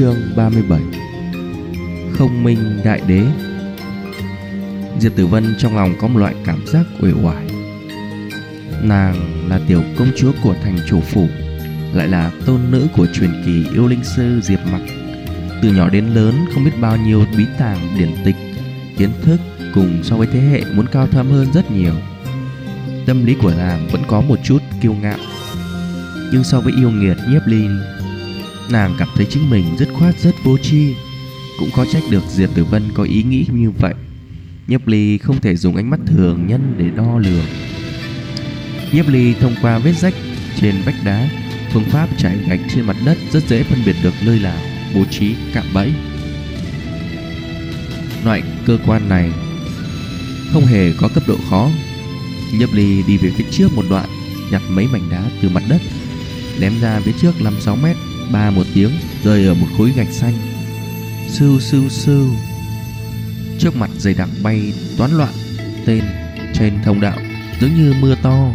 Chương 37 Không minh đại đế. Diệp Tử Vân trong lòng có một loại cảm giác uể oải. Nàng là tiểu công chúa của thành chủ phủ, Lại là tôn nữ của truyền kỳ yêu linh sư Diệp Mặc. Từ nhỏ đến lớn không biết bao nhiêu bí tàng, điển tịch, Kiến thức cùng so với thế hệ muốn cao thâm hơn rất nhiều. Tâm lý của nàng vẫn có một chút kiêu ngạo, Nhưng so với yêu nghiệt nhiếp linh. Nàng cảm thấy chính mình rất khoát, rất vô tri. Cũng khó trách được Diệp Tử Vân có ý nghĩ như vậy. Nhiếp ly không thể dùng ánh mắt thường nhân để đo lường. Nhiếp ly thông qua vết rách trên vách đá, Phương pháp trải gạch trên mặt đất rất dễ phân biệt được nơi nào bố trí cạm bẫy. Loại cơ quan này không hề có cấp độ khó. Nhiếp ly đi về phía trước một đoạn, Nhặt mấy mảnh đá từ mặt đất, Ném ra phía trước 5-6 mét. Ba một tiếng, rơi ở một khối gạch xanh. Sưu sưu sưu. Trước mặt dày đặc bay toán loạn, Tên trên thông đạo Giống như mưa to,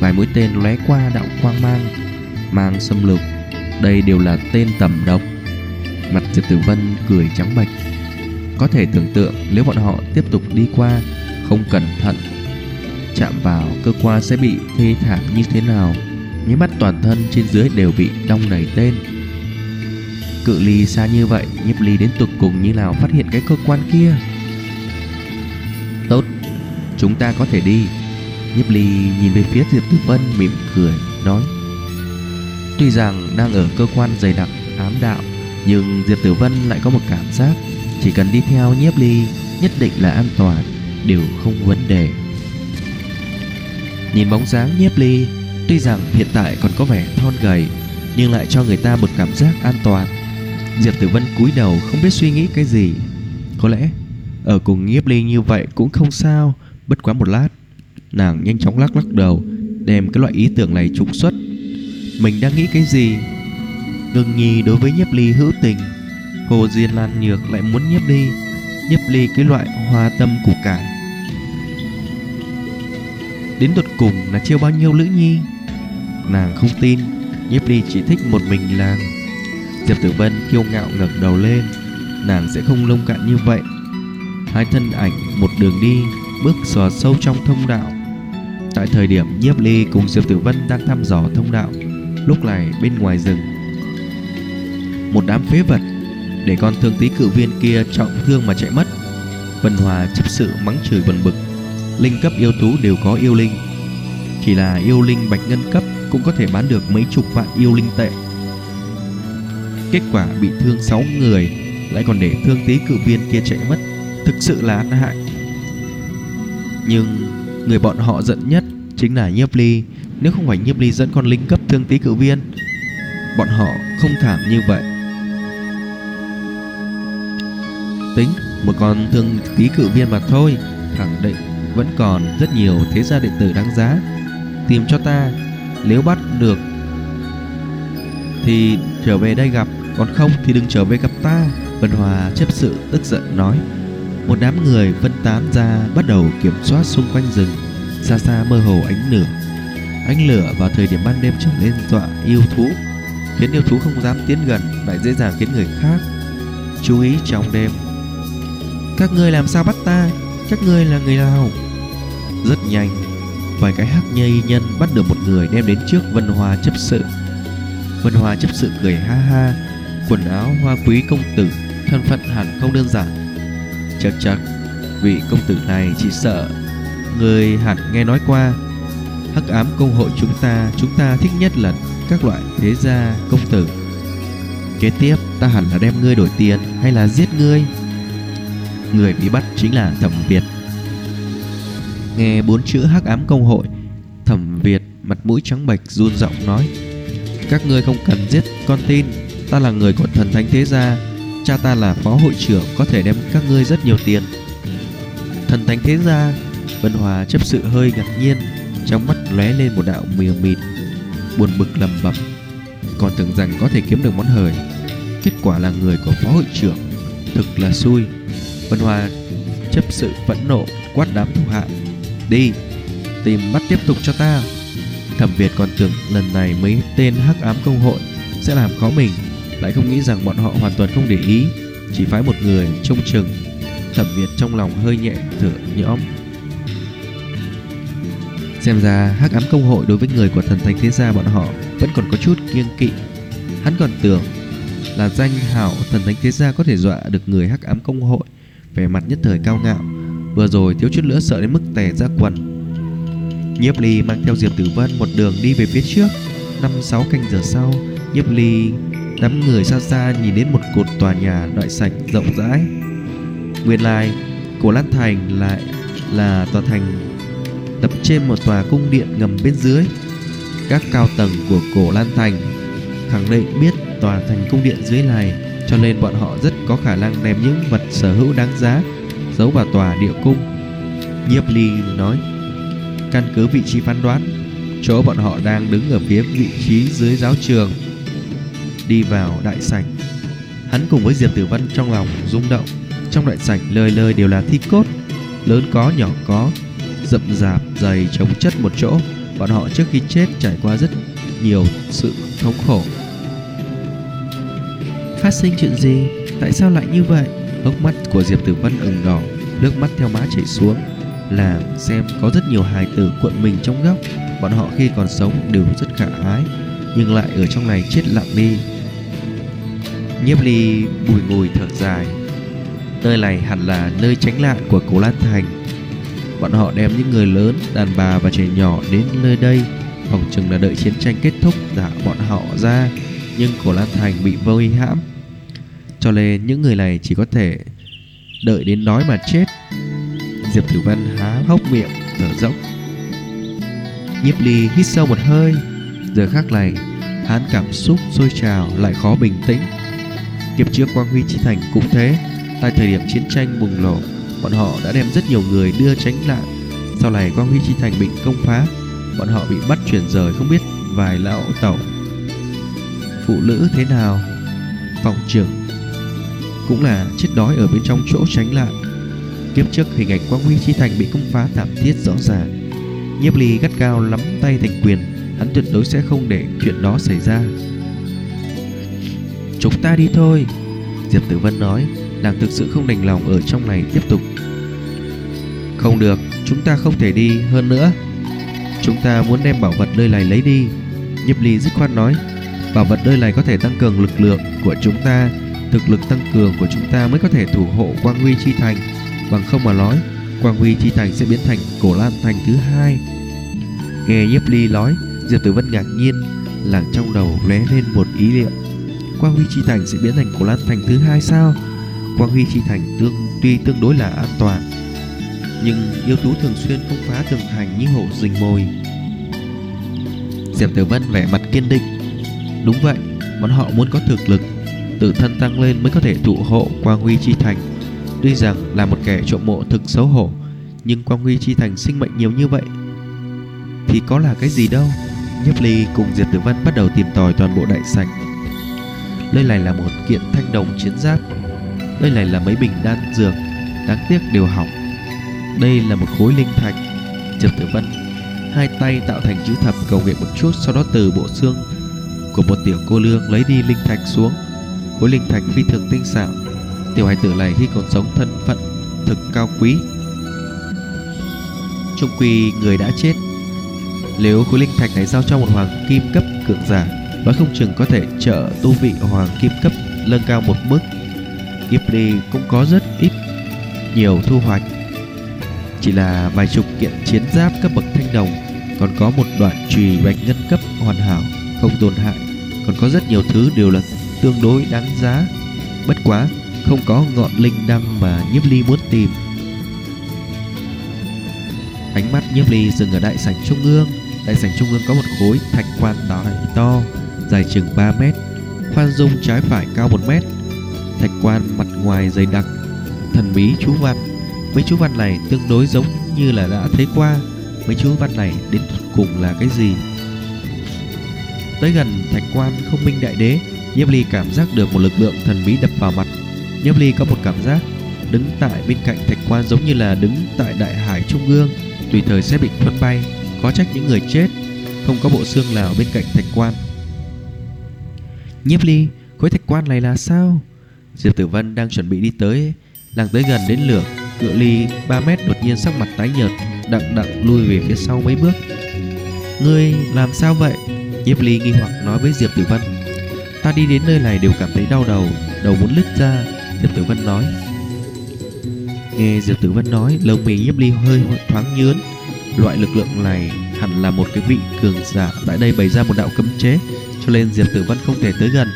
Vài mũi tên lóe qua đạo quang mang Mang xâm lục Đây đều là tên tầm độc. Mặt Diệp Tử Vân cười trắng bệch. Có thể tưởng tượng nếu bọn họ tiếp tục đi qua, Không cẩn thận, Chạm vào cơ quan sẽ bị thê thảm như thế nào. Nháy mắt toàn thân trên dưới đều bị đong đầy tên. Cự ly xa như vậy, Nhiếp ly đến tục cùng như nào phát hiện cái cơ quan kia? Tốt, Chúng ta có thể đi. Nhiếp ly nhìn về phía Diệp Tử Vân mỉm cười, Nói. Tuy rằng đang ở cơ quan dày đặc, ám đạo, Nhưng Diệp Tử Vân lại có một cảm giác. Chỉ cần đi theo nhiếp ly, Nhất định là an toàn, Đều không vấn đề. Nhìn bóng dáng nhiếp ly, Tuy rằng hiện tại còn có vẻ thon gầy, Nhưng lại cho người ta một cảm giác an toàn. Diệp Tử Vân cúi đầu không biết suy nghĩ cái gì. Có lẽ Ở cùng nhiếp ly như vậy cũng không sao. Bất quá một lát, Nàng nhanh chóng lắc lắc đầu, Đem cái loại ý tưởng này trục xuất. Mình đang nghĩ cái gì? Ngưng nhi đối với nhiếp ly hữu tình. Hồ Diên Lan Nhược lại muốn nhiếp ly Nhiếp ly cái loại hoa tâm củ cải Đến tuột cùng là chiêu bao nhiêu lữ nhi? Nàng không tin Nhiếp ly chỉ thích một mình làng. Diệp Tử Vân kiêu ngạo ngẩng đầu lên. Nàng sẽ không lông cạn như vậy. Hai thân ảnh một đường đi, Bước xò sâu trong thông đạo. Tại thời điểm Nhiếp ly cùng Diệp Tử Vân đang thăm dò thông đạo, Lúc này bên ngoài rừng, Một đám phế vật Để con thương tí cự viên kia trọng thương mà chạy mất. Vân Hòa chấp sự mắng chửi bần bực, Linh cấp yêu thú đều có yêu linh. Chỉ là yêu linh bạch ngân cấp Cũng có thể bán được mấy chục vạn yêu linh tệ. Kết quả bị thương 6 người, Lại còn để thương tí cự viên kia chạy mất. Thực sự là ăn hại. Nhưng Người bọn họ giận nhất Chính là nhiếp ly. Nếu không phải nhiếp ly dẫn con linh cấp thương tí cự viên, Bọn họ không thảm như vậy. Tính, Một con thương tí cự viên mà thôi, Khẳng định vẫn còn rất nhiều thế gia điện tử đáng giá. Tìm cho ta, Nếu bắt được Thì trở về đây gặp. Còn không thì đừng trở về gặp ta, Vân Hòa chấp sự tức giận nói. Một đám người phân tán ra, Bắt đầu kiểm soát xung quanh rừng, Xa xa mơ hồ ánh lửa. Ánh lửa vào thời điểm ban đêm trở lên dọa yêu thú, Khiến yêu thú không dám tiến gần, Lại dễ dàng khiến người khác Chú ý trong đêm. Các ngươi làm sao bắt ta? Các ngươi là người nào? Rất nhanh, Vài cái hắc nhây nhân bắt được một người đem đến trước Vân Hòa chấp sự. Vân Hòa chấp sự cười ha ha Quần áo hoa quý công tử, Thân phận hẳn không đơn giản. Chắc chắc Vị công tử này chỉ sợ Người hẳn nghe nói qua. Hắc ám công hội chúng ta Chúng ta thích nhất là các loại thế gia, công tử. Kế tiếp, ta hẳn là đem ngươi đổi tiền Hay là giết ngươi? Người bị bắt chính là Thẩm Việt. Nghe bốn chữ hắc ám công hội, Thẩm Việt mặt mũi trắng bệch, run giọng nói, Các ngươi không cần giết con tin. Ta là người của thần thánh thế gia, Cha ta là phó hội trưởng, Có thể đem các ngươi rất nhiều tiền. Thần thánh thế gia, Vân Hòa chấp sự hơi ngạc nhiên, Trong mắt lóe lên một đạo mìa mịt, Buồn bực lầm bẩm. Còn tưởng rằng có thể kiếm được món hời, Kết quả là người của phó hội trưởng, Thực là xui. Vân Hòa chấp sự phẫn nộ, Quát đám thủ hạ, Đi, Tìm bắt tiếp tục cho ta. Thẩm Việt còn tưởng lần này mấy tên hắc ám công hội Sẽ làm khó mình lại không nghĩ rằng bọn họ hoàn toàn không để ý, chỉ phái một người trông chừng, thẩm việt trong lòng hơi nhẹ thở nhõm. Xem ra hắc ám công hội đối với người của thần thánh thế gia bọn họ vẫn còn có chút kiêng kỵ. Hắn còn tưởng là danh hảo thần thánh thế gia có thể dọa được người hắc ám công hội, vẻ mặt nhất thời cao ngạo, vừa rồi thiếu chút nữa sợ đến mức tè ra quần. Nhiếp ly mang theo diệp tử vân một đường đi về phía trước. Năm sáu canh giờ sau, nhiếp ly đám người xa xa nhìn đến một cột tòa nhà đại sảnh rộng rãi. Nguyên lai, cổ lan thành lại là tòa thành tập trên một tòa cung điện ngầm bên dưới. Các cao tầng của cổ lan thành khẳng định biết tòa thành cung điện dưới này, cho nên bọn họ rất có khả năng đem những vật sở hữu đáng giá giấu vào tòa địa cung. Nhiếp ly nói, căn cứ vị trí phán đoán, chỗ bọn họ đang đứng ở phía vị trí dưới giáo trường đi vào đại sảnh. Hắn cùng với diệp tử văn trong lòng rung động. Trong đại sảnh lời lời đều là thi cốt lớn có nhỏ có rậm rạp dày chống chất một chỗ. Bọn họ trước khi chết trải qua rất nhiều sự thống khổ. Phát sinh chuyện gì? Tại sao lại như vậy? Hốc mắt của diệp tử văn ửng đỏ nước mắt theo má chảy xuống làm xem có rất nhiều hài tử cuộn mình trong góc. Bọn họ khi còn sống đều rất khả ái nhưng lại ở trong này chết lặng đi nhiếp ly bùi ngùi thở dài. Nơi này hẳn là nơi tránh nạn của Cố lan thành. Bọn họ đem những người lớn, đàn bà và trẻ nhỏ đến nơi đây. Phòng chừng là đợi chiến tranh kết thúc, thả bọn họ ra, nhưng cổ lan thành bị vây hãm. Cho nên những người này chỉ có thể đợi đến đói mà chết. Diệp tử văn há hốc miệng, thở dốc. Nhiếp ly hít sâu một hơi. Giờ khác này hắn cảm xúc sôi trào lại khó bình tĩnh kiếp trước quang huy chi thành cũng thế. Tại thời điểm chiến tranh bùng nổ, bọn họ đã đem rất nhiều người đưa tránh nạn. Sau này quang huy chi thành bị công phá, bọn họ bị bắt chuyển rời không biết vài lão tẩu. Phụ nữ thế nào? Phòng trưởng. Cũng là chết đói ở bên trong chỗ tránh nạn. Kiếp trước hình ảnh quang huy chi thành bị công phá thảm thiết rõ ràng. Nhiếp ly gắt gao lắm tay thành quyền, hắn tuyệt đối sẽ không để chuyện đó xảy ra chúng ta đi thôi. Diệp tử vân nói, nàng thực sự không đành lòng ở trong này tiếp tục. Không được, chúng ta không thể đi hơn nữa. Chúng ta muốn đem bảo vật nơi này lấy đi. Nhiếp ly dứt khoát nói, bảo vật nơi này có thể tăng cường lực lượng của chúng ta, thực lực tăng cường của chúng ta mới có thể thủ hộ quang huy chi thành. Bằng không mà nói, quang huy chi thành sẽ biến thành cổ lan thành thứ hai. Nghe nhiếp ly nói, diệp tử vân ngạc nhiên, làng trong đầu lóe lên một ý liệu quang huy chi thành sẽ biến thành cổ lan thành thứ hai sao? Quang huy chi thành tương, tuy tương đối là an toàn, nhưng yêu tố thường xuyên công phá tường thành như hổ rình mồi. Diệp tử vân vẻ mặt kiên định. Đúng vậy, bọn họ muốn có thực lực, tự thân tăng lên mới có thể thụ hộ quang huy chi thành. Tuy rằng là một kẻ trộm mộ thực xấu hổ, nhưng quang huy chi thành sinh mệnh nhiều như vậy. Thì có là cái gì đâu? Nhấp ly cùng diệp tử văn bắt đầu tìm tòi toàn bộ đại sảnh đây này là một kiện thanh đồng chiến giáp. Đây này là mấy bình đan dược. Đáng tiếc đều hỏng. Đây là một khối linh thạch. Trần tử vân, hai tay tạo thành chữ thập cầu nguyện một chút sau đó từ bộ xương của một tiểu cô lương lấy đi linh thạch xuống. Khối linh thạch phi thường tinh xảo. Tiểu hài tử này khi còn sống thân phận thực cao quý. Trung quy người đã chết. Nếu khối linh thạch này giao cho một hoàng kim cấp cường giả nói không chừng có thể trợ tu vị hoàng kim cấp nâng cao một bước. Ghibli cũng có rất ít nhiều thu hoạch. Chỉ là vài chục kiện chiến giáp cấp bậc thanh đồng, còn có một đoạn chùy bạch ngân cấp hoàn hảo, không tổn hại. Còn có rất nhiều thứ đều là tương đối đáng giá. Bất quá, không có ngọn linh đăng mà nhiếp ly muốn tìm. Ánh mắt nhiếp ly dừng ở đại sảnh trung ương. Đại sảnh trung ương có một khối thạch quan tài to dài chừng 3 mét, khoan dung trái phải cao 1 mét. Thạch quan mặt ngoài dày đặc, thần bí chú văn. Mấy chú văn này tương đối giống như là đã thấy qua. Mấy chú văn này đến cùng là cái gì? Tới gần thạch quan không minh đại đế, nhiếp ly cảm giác được một lực lượng thần bí đập vào mặt. Nhiếp ly có một cảm giác, đứng tại bên cạnh thạch quan giống như là đứng tại đại hải trung ương, tùy thời sẽ bị thuấn bay. Có trách những người chết, không có bộ xương nào bên cạnh thạch quan nhiếp ly Khối thạch quan này là sao? Diệp Tử Vân đang chuẩn bị đi tới Làng tới gần đến lửa. Cự ly 3 mét đột nhiên sắc mặt tái nhợt Đặng đặng lui về phía sau mấy bước. Ngươi làm sao vậy? Nhiếp ly nghi hoặc nói với Diệp Tử Vân. Ta đi đến nơi này đều cảm thấy đau đầu Đầu muốn lứt ra. Diệp Tử Vân nói. Nghe Diệp Tử Vân nói Lông mì nhiếp ly hơi thoáng nhướn Loại lực lượng này hẳn là một cái vị cường giả Tại đây bày ra một đạo cấm chế cho nên Diệp Tử Vân không thể tới gần.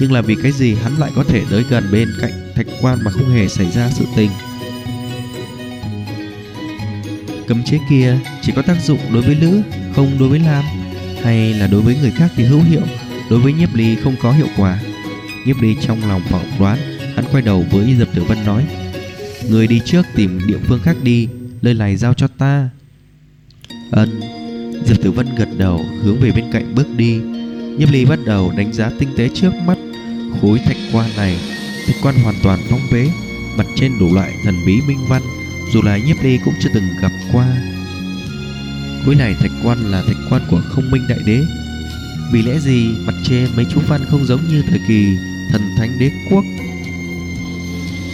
Nhưng là vì cái gì hắn lại có thể tới gần bên cạnh thạch quan Mà không hề xảy ra sự tình? Cấm chế kia chỉ có tác dụng đối với nữ Không đối với nam Hay là đối với người khác thì hữu hiệu, Đối với nhiếp ly không có hiệu quả. Nhiếp ly trong lòng phỏng đoán, Hắn quay đầu với Diệp Tử Vân nói, Người đi trước tìm địa phương khác đi lời này giao cho ta. Ân, Diệp Tử Vân gật đầu, hướng về bên cạnh bước đi. Nhiếp ly bắt đầu đánh giá tinh tế trước mắt Khối thạch quan này. Thạch quan hoàn toàn phong bế, Mặt trên đủ loại thần bí minh văn, Dù là nhiếp ly cũng chưa từng gặp qua. Khối này thạch quan là thạch quan của không minh đại đế. Vì lẽ gì mặt trên mấy chú văn không giống như thời kỳ thần thánh đế quốc?